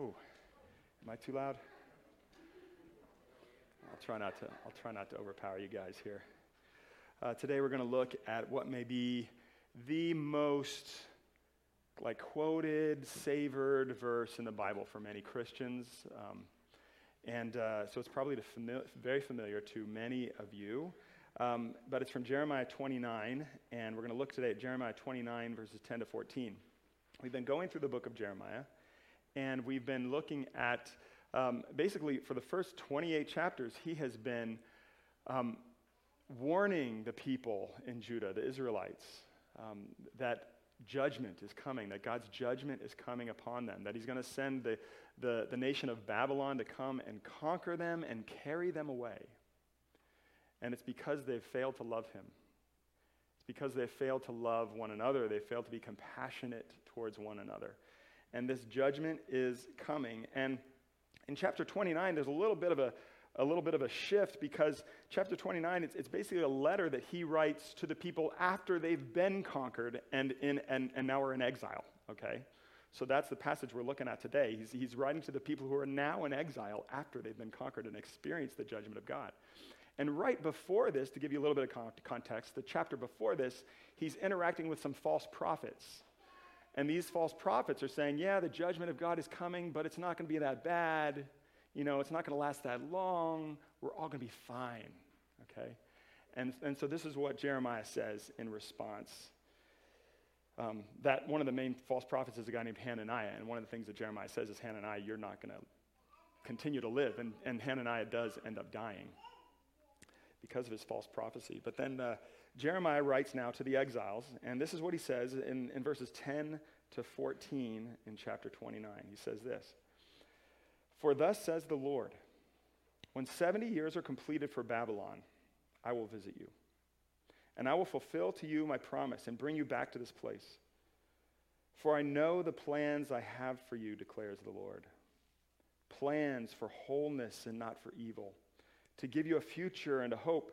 Oh, am I too loud? I'll try not to. I'll try not to overpower you guys here. Uh, today we're going to look at what may be the most like quoted, savored verse in the Bible for many Christians, um, and uh, so it's probably fami- very familiar to many of you. Um, but it's from Jeremiah 29, and we're going to look today at Jeremiah 29 verses 10 to 14. We've been going through the book of Jeremiah, and we've been looking at um, basically for the first 28 chapters, he has been um, warning the people in Judah, the Israelites, um, that judgment is coming, that God's judgment is coming upon them, that he's going to send the, the, the nation of Babylon to come and conquer them and carry them away. And it's because they've failed to love him. It's because they've failed to love one another. They failed to be compassionate towards one another. And this judgment is coming. And in chapter 29, there's a little bit of a, a little bit of a shift because chapter 29, it's, it's basically a letter that he writes to the people after they've been conquered and, in, and, and now are in exile, okay? So that's the passage we're looking at today. He's, he's writing to the people who are now in exile after they've been conquered and experienced the judgment of God. And right before this, to give you a little bit of context, the chapter before this, he's interacting with some false prophets. And these false prophets are saying, yeah, the judgment of God is coming, but it's not going to be that bad. You know, it's not going to last that long. We're all going to be fine. Okay? And, and so this is what Jeremiah says in response. Um, that one of the main false prophets is a guy named Hananiah. And one of the things that Jeremiah says is, Hananiah, you're not going to continue to live. And, and Hananiah does end up dying because of his false prophecy. But then uh, Jeremiah writes now to the exiles, and this is what he says in, in verses 10 to 14 in chapter 29. He says this For thus says the Lord, when 70 years are completed for Babylon, I will visit you, and I will fulfill to you my promise and bring you back to this place. For I know the plans I have for you, declares the Lord plans for wholeness and not for evil to give you a future and a hope.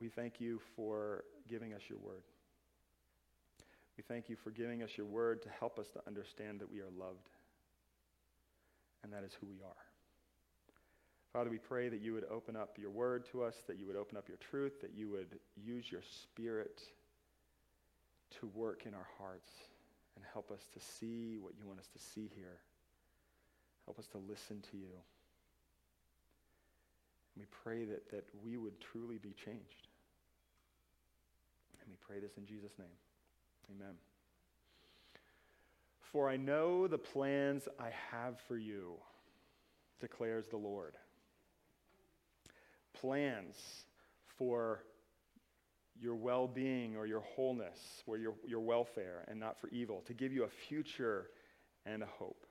We thank you for giving us your word. We thank you for giving us your word to help us to understand that we are loved. And that is who we are. Father, we pray that you would open up your word to us, that you would open up your truth, that you would use your spirit to work in our hearts and help us to see what you want us to see here. Help us to listen to you. We pray that, that we would truly be changed. And we pray this in Jesus' name. Amen. For I know the plans I have for you, declares the Lord. Plans for your well being or your wholeness, or your, your welfare, and not for evil, to give you a future and a hope.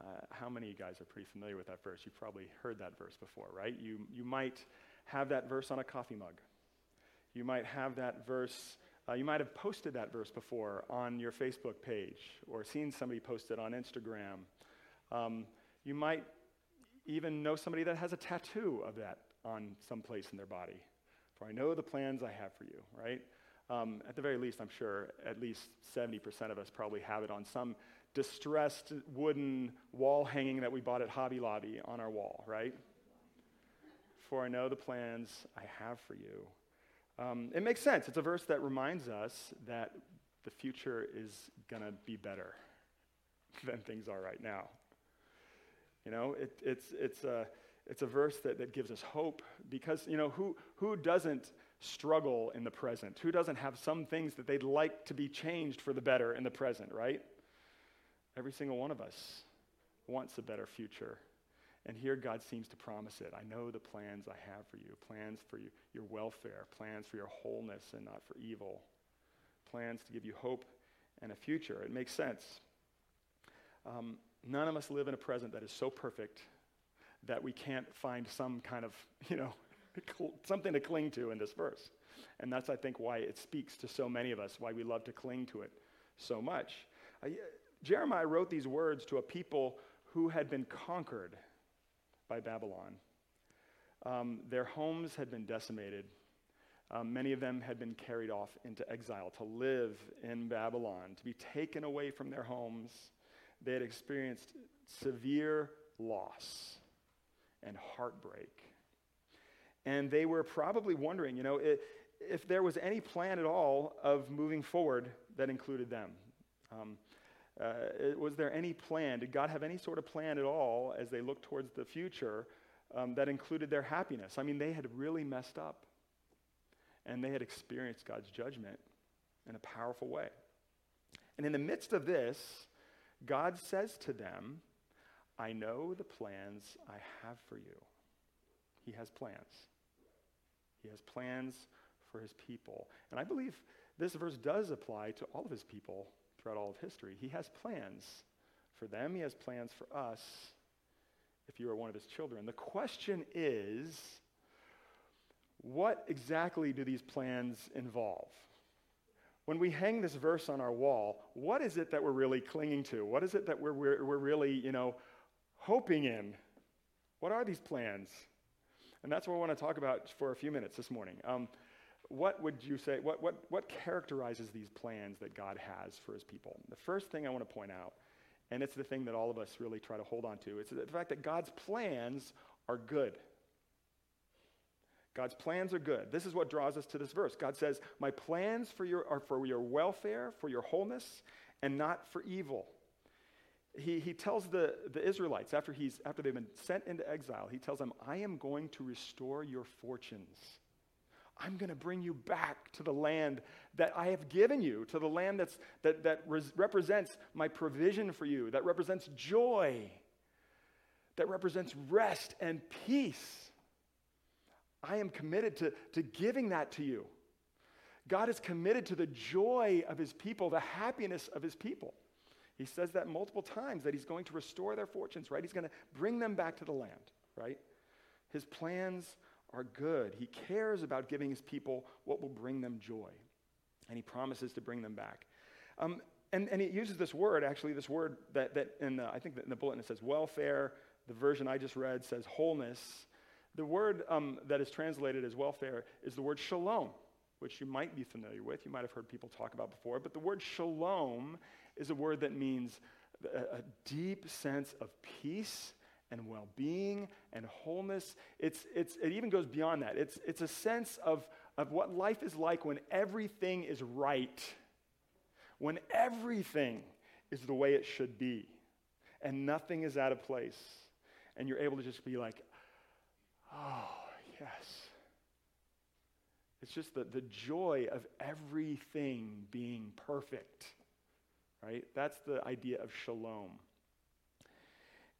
Uh, how many of you guys are pretty familiar with that verse? You've probably heard that verse before, right? You, you might have that verse on a coffee mug. You might have that verse, uh, you might have posted that verse before on your Facebook page or seen somebody post it on Instagram. Um, you might even know somebody that has a tattoo of that on some place in their body. For I know the plans I have for you, right? Um, at the very least, I'm sure at least 70% of us probably have it on some distressed wooden wall hanging that we bought at Hobby Lobby on our wall, right? For I know the plans I have for you. Um, it makes sense. It's a verse that reminds us that the future is going to be better than things are right now. You know, it, it's, it's, a, it's a verse that, that gives us hope because, you know, who, who doesn't struggle in the present? Who doesn't have some things that they'd like to be changed for the better in the present, right? Every single one of us wants a better future. And here God seems to promise it. I know the plans I have for you plans for you, your welfare, plans for your wholeness and not for evil, plans to give you hope and a future. It makes sense. Um, none of us live in a present that is so perfect that we can't find some kind of, you know, something to cling to in this verse. And that's, I think, why it speaks to so many of us, why we love to cling to it so much. Uh, Jeremiah wrote these words to a people who had been conquered by Babylon. Um, their homes had been decimated. Um, many of them had been carried off into exile to live in Babylon, to be taken away from their homes. They had experienced severe loss and heartbreak. And they were probably wondering, you know, it, if there was any plan at all of moving forward that included them. Um, uh, was there any plan? Did God have any sort of plan at all as they looked towards the future um, that included their happiness? I mean, they had really messed up and they had experienced God's judgment in a powerful way. And in the midst of this, God says to them, I know the plans I have for you. He has plans. He has plans for his people. And I believe this verse does apply to all of his people throughout all of history. He has plans for them, he has plans for us if you are one of his children. The question is what exactly do these plans involve? When we hang this verse on our wall, what is it that we're really clinging to? What is it that we're, we're, we're really, you know, hoping in? What are these plans? And that's what I want to talk about for a few minutes this morning. Um, what would you say, what, what, what characterizes these plans that God has for his people? The first thing I want to point out, and it's the thing that all of us really try to hold on to, it's the fact that God's plans are good. God's plans are good. This is what draws us to this verse. God says, My plans for your, are for your welfare, for your wholeness, and not for evil. He, he tells the, the Israelites, after, he's, after they've been sent into exile, he tells them, I am going to restore your fortunes. I'm going to bring you back to the land that I have given you, to the land that's, that, that res- represents my provision for you, that represents joy, that represents rest and peace. I am committed to, to giving that to you. God is committed to the joy of his people, the happiness of his people. He says that multiple times that he's going to restore their fortunes, right? He's going to bring them back to the land, right? His plans are good. He cares about giving his people what will bring them joy. And he promises to bring them back. Um, and, and he uses this word, actually, this word that, that in the, I think in the bulletin it says welfare. The version I just read says wholeness. The word um, that is translated as welfare is the word shalom, which you might be familiar with. You might have heard people talk about before. But the word shalom is a word that means a, a deep sense of peace and well being and wholeness. It's, it's, it even goes beyond that. It's, it's a sense of, of what life is like when everything is right, when everything is the way it should be, and nothing is out of place. And you're able to just be like, oh, yes. It's just the, the joy of everything being perfect, right? That's the idea of shalom.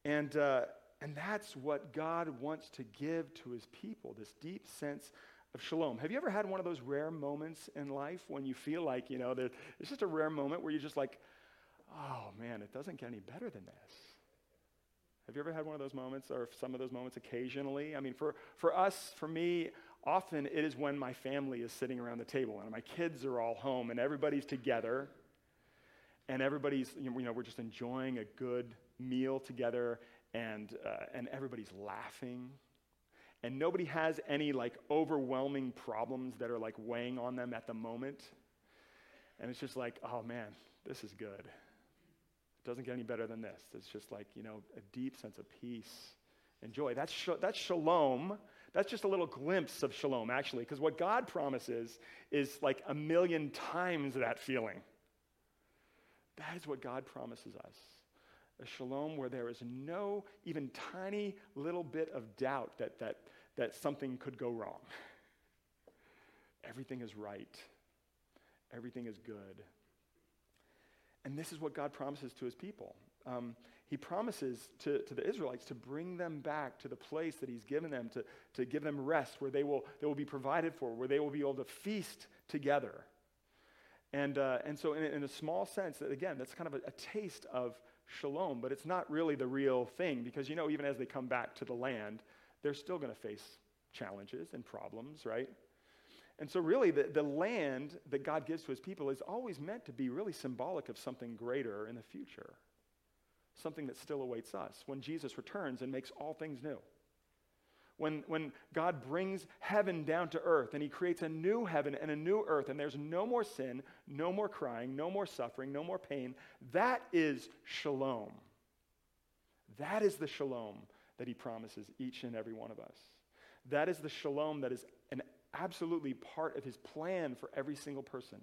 And, uh, and that's what God wants to give to his people this deep sense of shalom. Have you ever had one of those rare moments in life when you feel like, you know, it's just a rare moment where you're just like, oh man, it doesn't get any better than this? Have you ever had one of those moments or some of those moments occasionally? I mean, for, for us, for me, often it is when my family is sitting around the table and my kids are all home and everybody's together and everybody's, you know, we're just enjoying a good meal together and, uh, and everybody's laughing. And nobody has any like overwhelming problems that are like weighing on them at the moment. And it's just like, oh man, this is good. It doesn't get any better than this. It's just like, you know, a deep sense of peace and joy. That's, sh- that's shalom. That's just a little glimpse of shalom, actually, because what God promises is like a million times that feeling. That is what God promises us a shalom where there is no even tiny little bit of doubt that, that, that something could go wrong. Everything is right, everything is good. And this is what God promises to his people. Um, he promises to, to the Israelites to bring them back to the place that he's given them, to, to give them rest, where they will, they will be provided for, where they will be able to feast together. And, uh, and so, in, in, a small sense, again, that's kind of a, a taste of shalom, but it's not really the real thing because, you know, even as they come back to the land, they're still going to face challenges and problems, right? And so, really, the, the land that God gives to his people is always meant to be really symbolic of something greater in the future, something that still awaits us when Jesus returns and makes all things new. When, when God brings heaven down to earth and he creates a new heaven and a new earth, and there's no more sin, no more crying, no more suffering, no more pain, that is shalom. That is the shalom that he promises each and every one of us. That is the shalom that is an absolutely part of his plan for every single person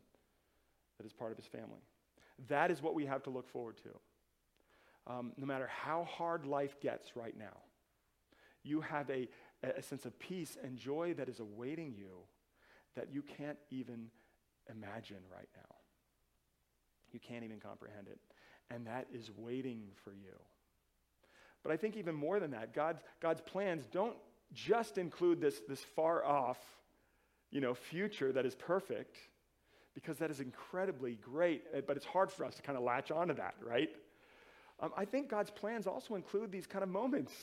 that is part of his family. That is what we have to look forward to. Um, no matter how hard life gets right now, you have a, a sense of peace and joy that is awaiting you that you can't even imagine right now. You can't even comprehend it. And that is waiting for you. But I think even more than that, God's, God's plans don't just include this, this far off you know, future that is perfect, because that is incredibly great, eh, but it's hard for us to kind of latch onto that, right? Um, I think God's plans also include these kind of moments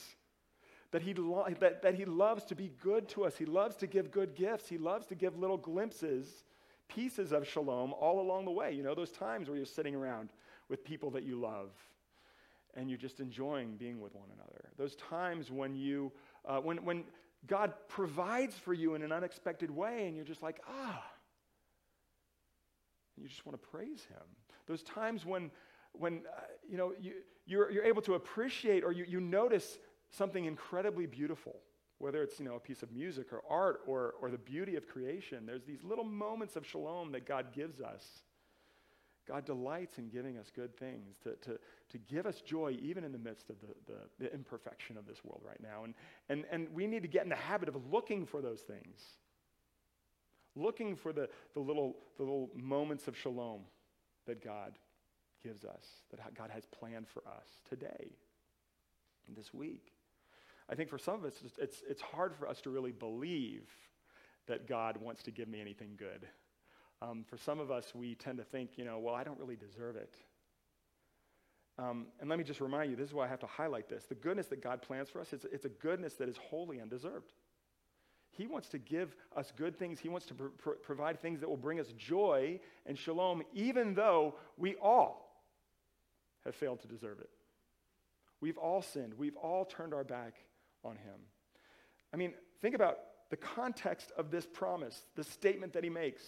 that he, lo- that, that he loves to be good to us. He loves to give good gifts. He loves to give little glimpses, pieces of shalom all along the way. You know, those times where you're sitting around with people that you love and you're just enjoying being with one another. Those times when you, uh, when, when God provides for you in an unexpected way, and you're just like, ah. And you just want to praise Him. Those times when, when uh, you know, you, you're, you're able to appreciate or you, you notice something incredibly beautiful, whether it's, you know, a piece of music or art or, or the beauty of creation. There's these little moments of shalom that God gives us God delights in giving us good things, to, to, to give us joy even in the midst of the, the, the, imperfection of this world right now. And, and, and we need to get in the habit of looking for those things, looking for the, the, little, the little moments of shalom that God gives us, that God has planned for us today, and this week. I think for some of us, it's, it's hard for us to really believe that God wants to give me anything good. Um, for some of us, we tend to think, you know, well, I don't really deserve it. Um, and let me just remind you this is why I have to highlight this. The goodness that God plans for us, it's, it's a goodness that is wholly undeserved. He wants to give us good things, He wants to pr- pr- provide things that will bring us joy and shalom, even though we all have failed to deserve it. We've all sinned, we've all turned our back on Him. I mean, think about the context of this promise, the statement that He makes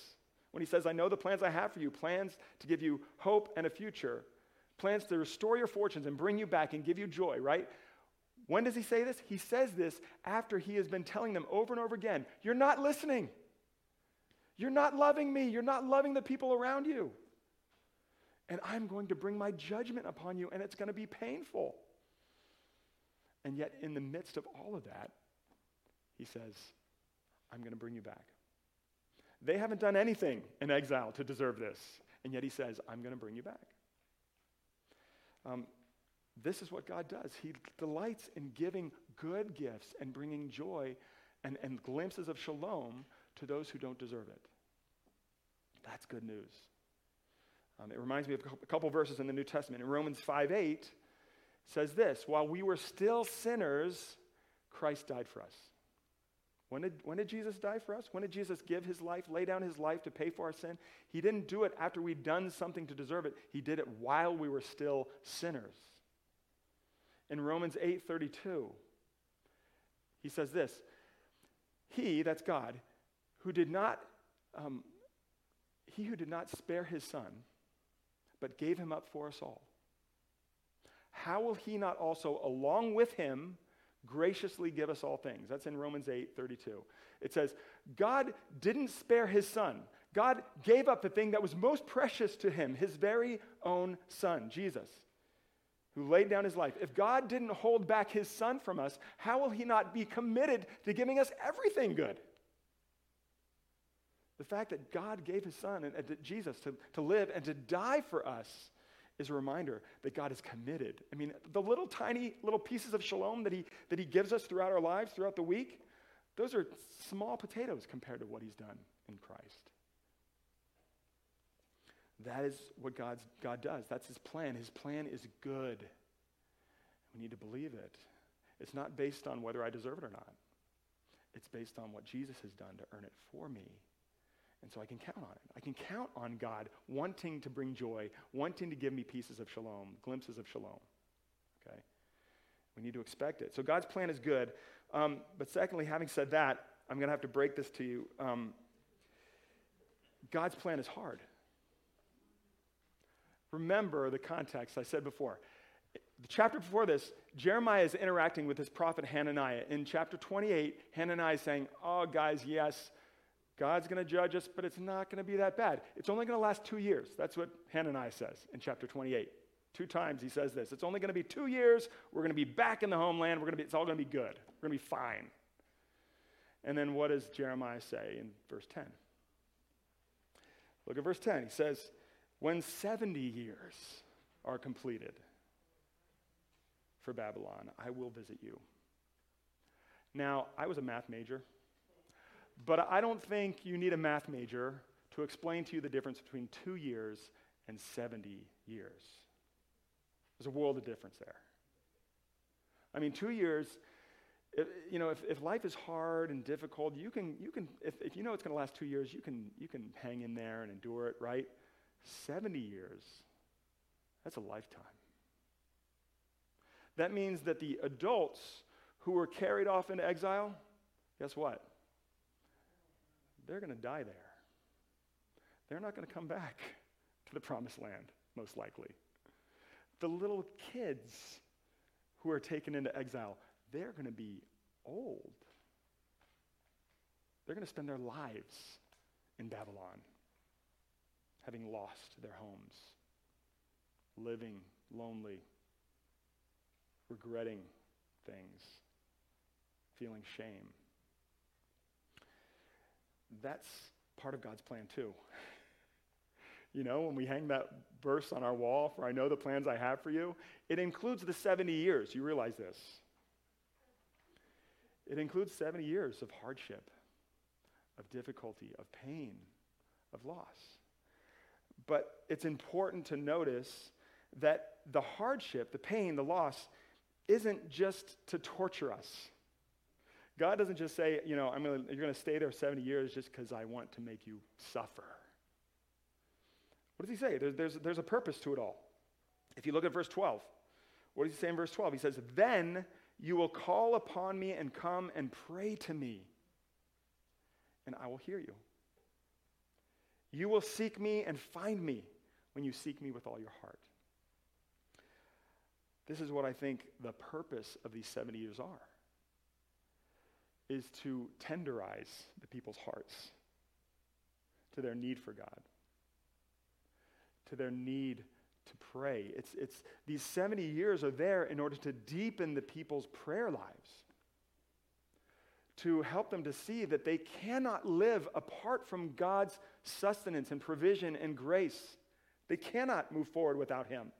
when he says, I know the plans I have for you plans to give you hope and a future, plans to restore your fortunes and bring you back and give you joy, right? When does he say this? He says this after he has been telling them over and over again, You're not listening. You're not loving me. You're not loving the people around you. And I'm going to bring my judgment upon you, and it's going to be painful. And yet, in the midst of all of that, he says, I'm going to bring you back. They haven't done anything in exile to deserve this. And yet he says, I'm going to bring you back. Um, this is what God does. He delights in giving good gifts and bringing joy and, and glimpses of shalom to those who don't deserve it. That's good news. Um, it reminds me of a couple verses in the New Testament. In Romans 5 8 says this While we were still sinners, Christ died for us. When did, when did Jesus die for us? When did Jesus give his life, lay down his life to pay for our sin? He didn't do it after we'd done something to deserve it. He did it while we were still sinners. In Romans 8:32, he says this: He, that's God, who did not, um, he who did not spare his son, but gave him up for us all. How will he not also, along with him, graciously give us all things. That's in Romans 8 32. It says, God didn't spare his son. God gave up the thing that was most precious to him, his very own son, Jesus, who laid down his life. If God didn't hold back his son from us, how will he not be committed to giving us everything good? The fact that God gave his son, and, and Jesus, to, to live and to die for us is a reminder that God is committed. I mean, the little tiny little pieces of shalom that he, that he gives us throughout our lives, throughout the week, those are small potatoes compared to what he's done in Christ. That is what God's, God does. That's his plan. His plan is good. We need to believe it. It's not based on whether I deserve it or not. It's based on what Jesus has done to earn it for me. And so I can count on it. I can count on God wanting to bring joy, wanting to give me pieces of shalom, glimpses of shalom. Okay? We need to expect it. So God's plan is good. Um, but secondly, having said that, I'm going to have to break this to you. Um, God's plan is hard. Remember the context I said before. The chapter before this, Jeremiah is interacting with his prophet Hananiah. In chapter 28, Hananiah is saying, Oh, guys, yes, God's going to judge us, but it's not going to be that bad. It's only going to last two years. That's what Hananiah says in chapter 28. Two times he says this. It's only going to be two years. We're going to be back in the homeland. We're going to be, it's all going to be good. We're going to be fine. And then what does Jeremiah say in verse 10? Look at verse 10. He says, When 70 years are completed for Babylon, I will visit you. Now, I was a math major, but I don't think you need a math major to explain to you the difference between two years and 70 years. There's a world of difference there. I mean, two years, if, you know, if, if life is hard and difficult, you can, you can if, if you know it's going to last two years, you can, you can hang in there and endure it, right? 70 years, that's a lifetime. That means that the adults who were carried off into exile, guess what? They're going to die there. They're not going to come back to the promised land, most likely. The little kids who are taken into exile, they're going to be old. They're going to spend their lives in Babylon, having lost their homes, living lonely, regretting things, feeling shame. That's part of God's plan, too. You know, when we hang that verse on our wall, for I know the plans I have for you, it includes the 70 years. You realize this. It includes 70 years of hardship, of difficulty, of pain, of loss. But it's important to notice that the hardship, the pain, the loss, isn't just to torture us. God doesn't just say, you know, I'm gonna, you're going to stay there 70 years just because I want to make you suffer. What does he say? There's, there's, there's a purpose to it all. If you look at verse 12, what does he say in verse 12? He says, Then you will call upon me and come and pray to me, and I will hear you. You will seek me and find me when you seek me with all your heart. This is what I think the purpose of these 70 years are is to tenderize the people's hearts to their need for God to their need to pray. It's, it's, these 70 years are there in order to deepen the people's prayer lives, to help them to see that they cannot live apart from God's sustenance and provision and grace. They cannot move forward without Him.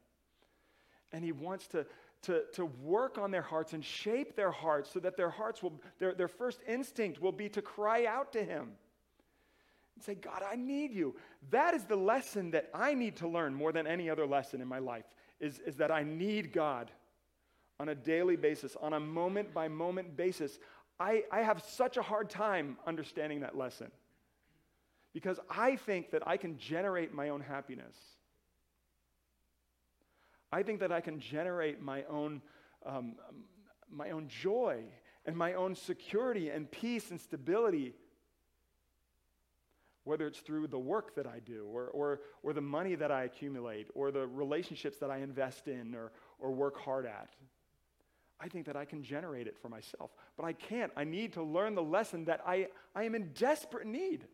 And He wants to, to, to work on their hearts and shape their hearts so that their hearts will, their, their first instinct will be to cry out to Him and say, God, I need you. That is the lesson that I need to learn more than any other lesson in my life, is, is that I need God on a daily basis, on a moment by moment basis. I, I have such a hard time understanding that lesson because I think that I can generate my own happiness. I think that I can generate my own, um, my own joy and my own security and peace and stability whether it's through the work that I do, or, or, or the money that I accumulate, or the relationships that I invest in or, or work hard at. I think that I can generate it for myself, but I can't. I need to learn the lesson that I, I am in desperate need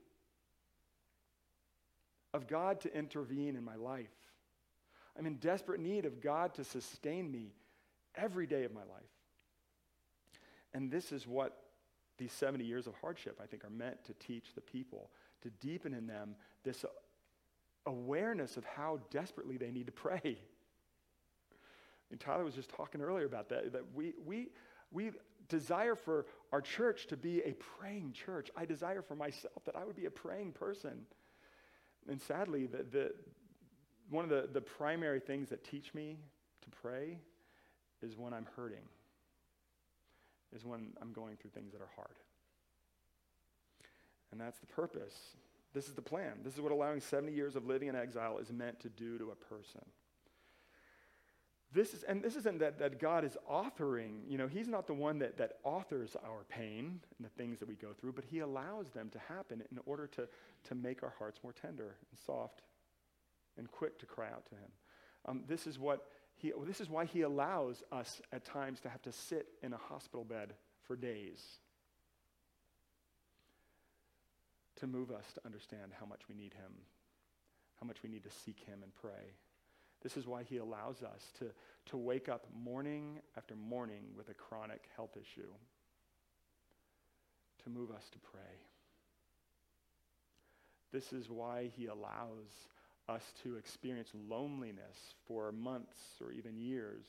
of God to intervene in my life. I'm in desperate need of God to sustain me every day of my life. And this is what these 70 years of hardship, I think, are meant to teach the people to deepen in them this awareness of how desperately they need to pray. And Tyler was just talking earlier about that, that we, we, we desire for our church to be a praying church. I desire for myself that I would be a praying person. And sadly, the, the, one of the, the primary things that teach me to pray is when I'm hurting, is when I'm going through things that are hard. And that's the purpose. This is the plan. This is what allowing 70 years of living in exile is meant to do to a person. This is, and this isn't that, that God is authoring, you know, He's not the one that, that authors our pain and the things that we go through, but He allows them to happen in order to, to make our hearts more tender and soft and quick to cry out to Him. Um, this, is what he, this is why He allows us at times to have to sit in a hospital bed for days to move us to understand how much we need Him, how much we need to seek Him and pray. This is why He allows us to, to wake up morning after morning with a chronic health issue, to move us to pray. This is why He allows us to experience loneliness for months or even years,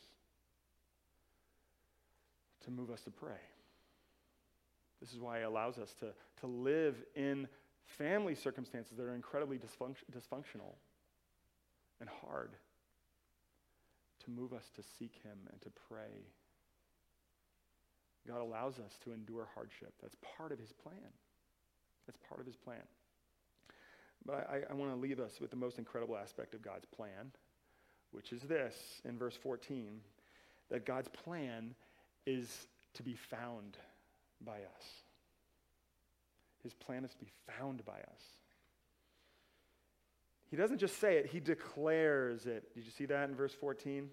to move us to pray. This is why He allows us to, to live in family circumstances that are incredibly dysfunct- dysfunctional and hard, to move us to seek Him and to pray. God allows us to endure hardship. That's part of His plan. That's part of His plan. But I, I want to leave us with the most incredible aspect of God's plan, which is this in verse 14 that God's plan is to be found by us. His plan is to be found by us. He doesn't just say it, he declares it. Did you see that in verse 14?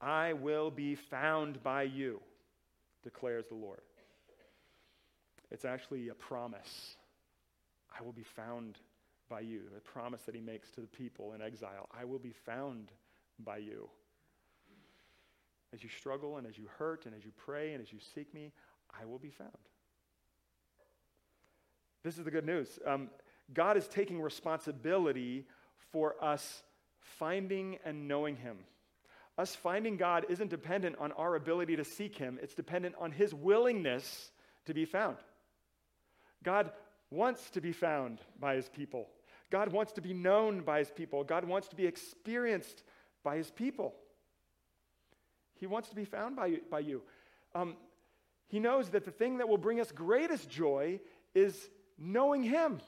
I will be found by you, declares the Lord. It's actually a promise. I will be found by you, a promise that he makes to the people in exile. I will be found by you. As you struggle and as you hurt and as you pray and as you seek me, I will be found. This is the good news. Um, God is taking responsibility for us finding and knowing Him. Us finding God isn't dependent on our ability to seek Him, it's dependent on His willingness to be found. God wants to be found by His people. God wants to be known by His people. God wants to be experienced by His people. He wants to be found by, by you. Um, he knows that the thing that will bring us greatest joy is knowing Him,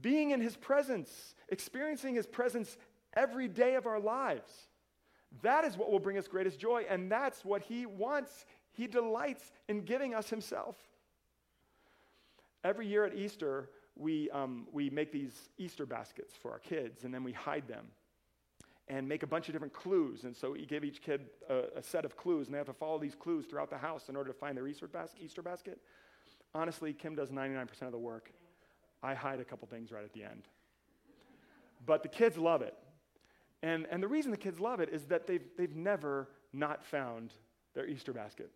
being in His presence, experiencing His presence every day of our lives. That is what will bring us greatest joy, and that's what He wants. He delights in giving us Himself. Every year at Easter, we, um, we make these Easter baskets for our kids, and then we hide them and make a bunch of different clues. And so we give each kid a, a, set of clues, and they have to follow these clues throughout the house in order to find their Easter, bas- Easter basket. Honestly, Kim does 99% of the work. I hide a couple things right at the end. But the kids love it. And, and the reason the kids love it is that they've, they've never not found their Easter basket.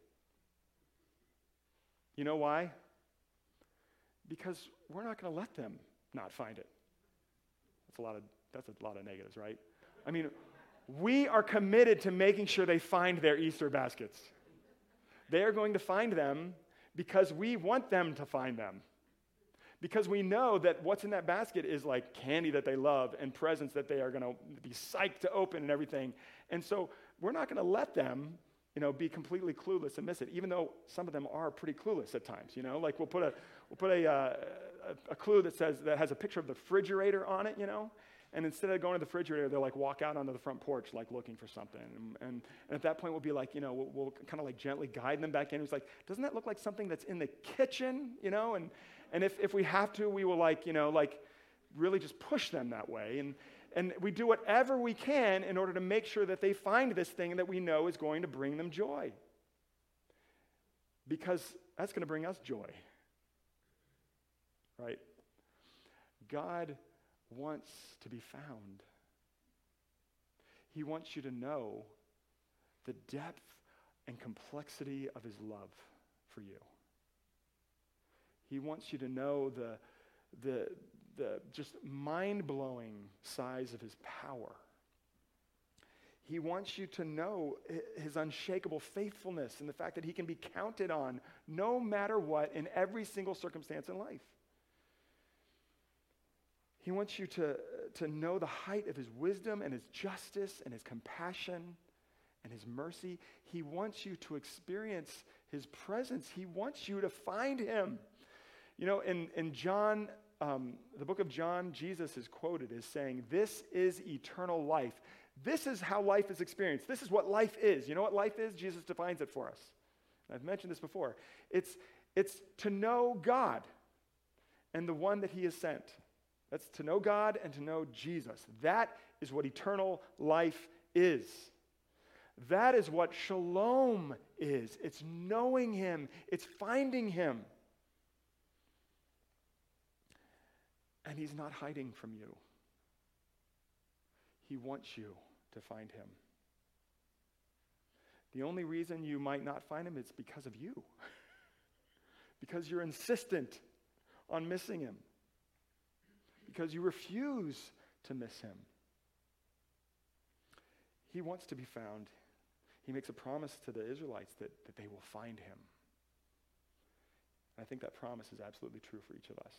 You know why? Because we're not going to let them not find it. That's a lot of that's a lot of negatives, right? I mean, we are committed to making sure they find their Easter baskets. They are going to find them because we want them to find them. Because we know that what's in that basket is like candy that they love and presents that they are going to be psyched to open and everything. And so we're not going to let them, you know, be completely clueless and miss it, even though some of them are pretty clueless at times, you know? Like we'll put a, we'll put a, uh, a, clue that says, that has a picture of the refrigerator on it, you know? And instead of going to the refrigerator, they'll like walk out onto the front porch, like looking for something. And, and, and at that point, we'll be like, you know, we'll, we'll kind of like gently guide them back in. It's like, doesn't that look like something that's in the kitchen, you know? And, and if, if we have to, we will like, you know, like really just push them that way. And, and we do whatever we can in order to make sure that they find this thing that we know is going to bring them joy. Because that's going to bring us joy. Right? God wants to be found. He wants you to know the depth and complexity of his love for you. He wants you to know the, the, the just mind blowing size of his power. He wants you to know his unshakable faithfulness and the fact that he can be counted on no matter what in every single circumstance in life. He wants you to, to know the height of his wisdom and his justice and his compassion and his mercy. He wants you to experience his presence. He wants you to find him. You know, in, in John, um, the book of John, Jesus is quoted as saying, This is eternal life. This is how life is experienced. This is what life is. You know what life is? Jesus defines it for us. I've mentioned this before. It's, it's to know God and the one that he has sent. That's to know God and to know Jesus. That is what eternal life is. That is what shalom is. It's knowing him, it's finding him. And he's not hiding from you. He wants you to find him. The only reason you might not find him is because of you. because you're insistent on missing him. Because you refuse to miss him. He wants to be found. He makes a promise to the Israelites that, that they will find him. And I think that promise is absolutely true for each of us.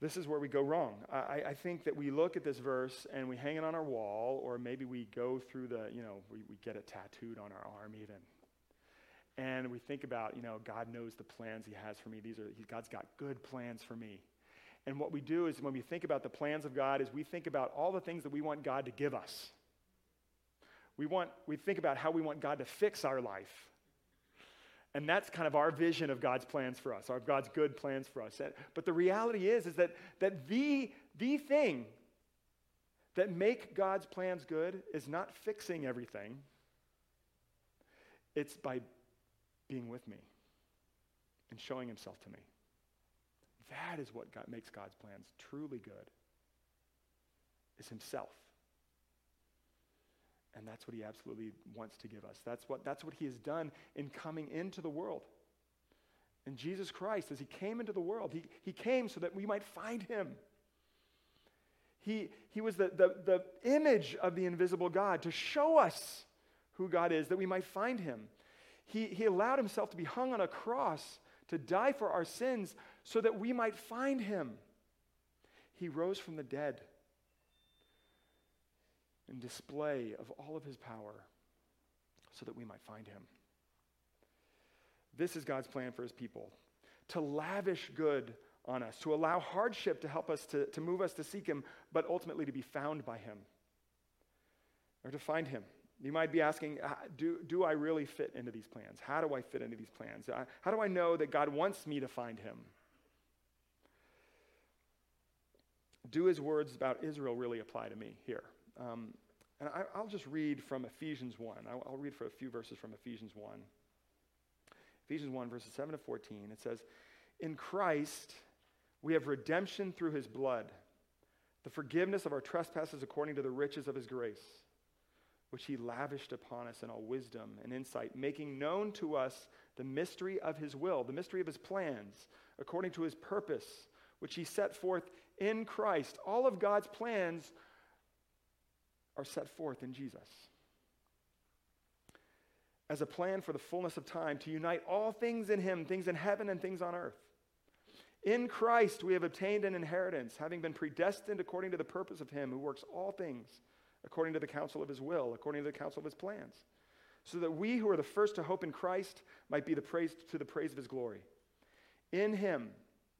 This is where we go wrong. I, I, think that we look at this verse and we hang it on our wall, or maybe we go through the, you know, we, we get it tattooed on our arm even. And we think about, you know, God knows the plans He has for me. These are, God's got good plans for me. And what we do is when we think about the plans of God, is we think about all the things that we want God to give us. We, want, we think about how we want God to fix our life. And that's kind of our vision of God's plans for us, our God's good plans for us. But the reality is, is that, that the, the thing that make God's plans good is not fixing everything. It's by being with me and showing himself to me. That is what God makes God's plans truly good. Is himself. And that's what he absolutely wants to give us. That's what, that's what he has done in coming into the world. And Jesus Christ, as he came into the world, he, he came so that we might find him. He, he was the, the, the image of the invisible God to show us who God is, that we might find him. He, he allowed himself to be hung on a cross to die for our sins so that we might find him. He rose from the dead in display of all of his power so that we might find him. This is God's plan for his people to lavish good on us, to allow hardship to help us to, to move us to seek him, but ultimately to be found by him or to find him. You might be asking, do, do I really fit into these plans? How do I fit into these plans? How do I know that God wants me to find him? Do his words about Israel really apply to me here? Um, and I, will just read from Ephesians 1. I'll, I'll read for a few verses from Ephesians 1. Ephesians 1, verses 7 to 14. It says, In Christ we have redemption through his blood, the forgiveness of our trespasses according to the riches of his grace, which he lavished upon us in all wisdom and insight, making known to us the mystery of his will, the mystery of his plans, according to his purpose, which he set forth in Christ. All of God's plans are set forth in Jesus. As a plan for the fullness of time to unite all things in Him, things in heaven and things on earth. In Christ, we have obtained an inheritance, having been predestined according to the purpose of Him who works all things according to the counsel of His will, according to the counsel of His plans, so that we who are the first to hope in Christ might be the praise, to the praise of His glory. In Him,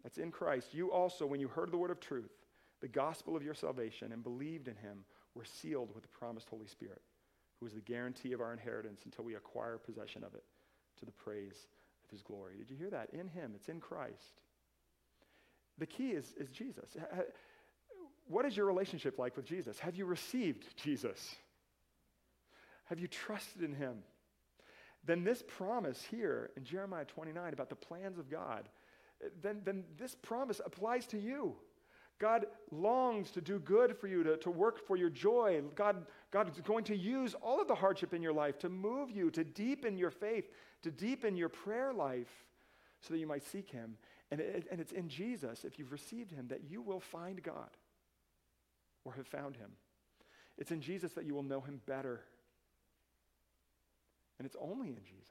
that's in Christ, you also, when you heard the word of truth, the gospel of your salvation, and believed in Him, we're sealed with the promised Holy Spirit, who is the guarantee of our inheritance until we acquire possession of it to the praise of his glory. Did you hear that? In him, it's in Christ. The key is, is Jesus. What is your relationship like with Jesus? Have you received Jesus? Have you trusted in him? Then this promise here in Jeremiah 29 about the plans of God, then, then this promise applies to you. God longs to do good for you, to, to work for your joy. God, God is going to use all of the hardship in your life to move you, to deepen your faith, to deepen your prayer life so that you might seek Him. And, it, and it's in Jesus, if you've received Him, that you will find God or have found Him. It's in Jesus that you will know Him better. And it's only in Jesus.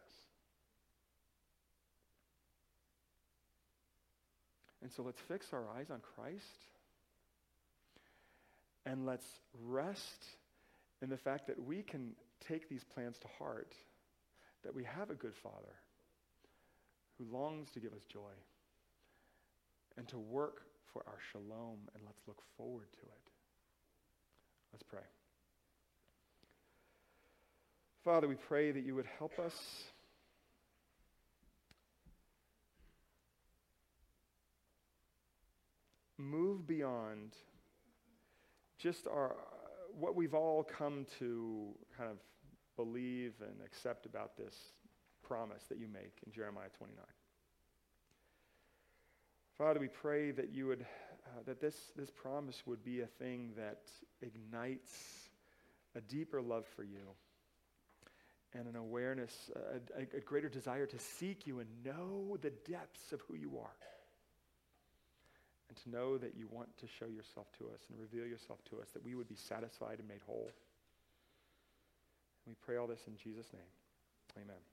And so let's fix our eyes on Christ. And let's rest in the fact that we can take these plans to heart, that we have a good Father who longs to give us joy and to work for our shalom, and let's look forward to it. Let's pray. Father, we pray that you would help us move beyond just our what we've all come to kind of believe and accept about this promise that you make in Jeremiah 29. Father, we pray that you would uh, that this this promise would be a thing that ignites a deeper love for you and an awareness, a, a, a greater desire to seek you and know the depths of who you are and to know that you want to show yourself to us and reveal yourself to us, that we would be satisfied and made whole. We pray all this in Jesus' name. Amen.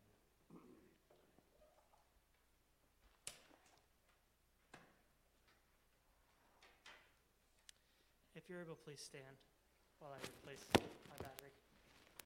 You're able, please stand while I replace my battery.